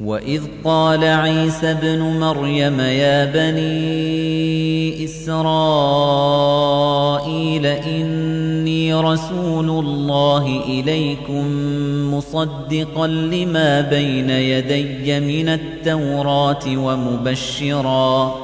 وَإِذْ قَالَ عِيسَى ابْنُ مَرْيَمَ يَا بَنِي إِسْرَائِيلَ إِنِّي رَسُولُ اللَّهِ إِلَيْكُمْ مُصَدِّقًا لِمَا بَيْنَ يَدَيَّ مِنَ التَّوْرَاةِ وَمُبَشِّرًا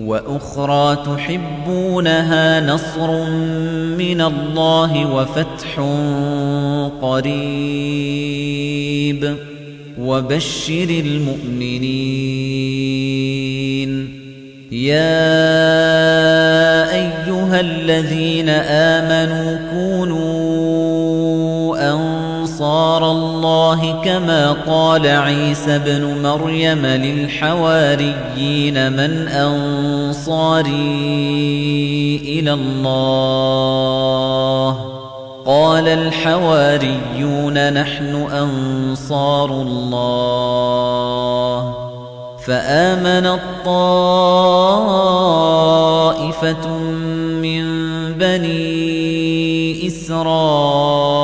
وَأُخْرَىٰ تُحِبُّونَهَا نَصْرٌ مِّنَ اللَّهِ وَفَتْحٌ قَرِيبٌ. وَبَشِّرِ الْمُؤْمِنِينَ. يَا أَيُّهَا الَّذِينَ آمَنُوا كُونُوا أَنصَارَ اللَّهِ كَمَا قَالَ عِيسَى ابْنُ مَرْيَمَ لِلْحَوَارِيِّينَ مَنْ أَنصَارِي إِلَى اللَّهِ. قَالَ الْحَوَارِيُّونَ نَحْنُ أَنصَارُ اللَّهِ. فَآمَنَت طَّائِفَةٌ مِّن بَنِي إِسْرَائِيلَ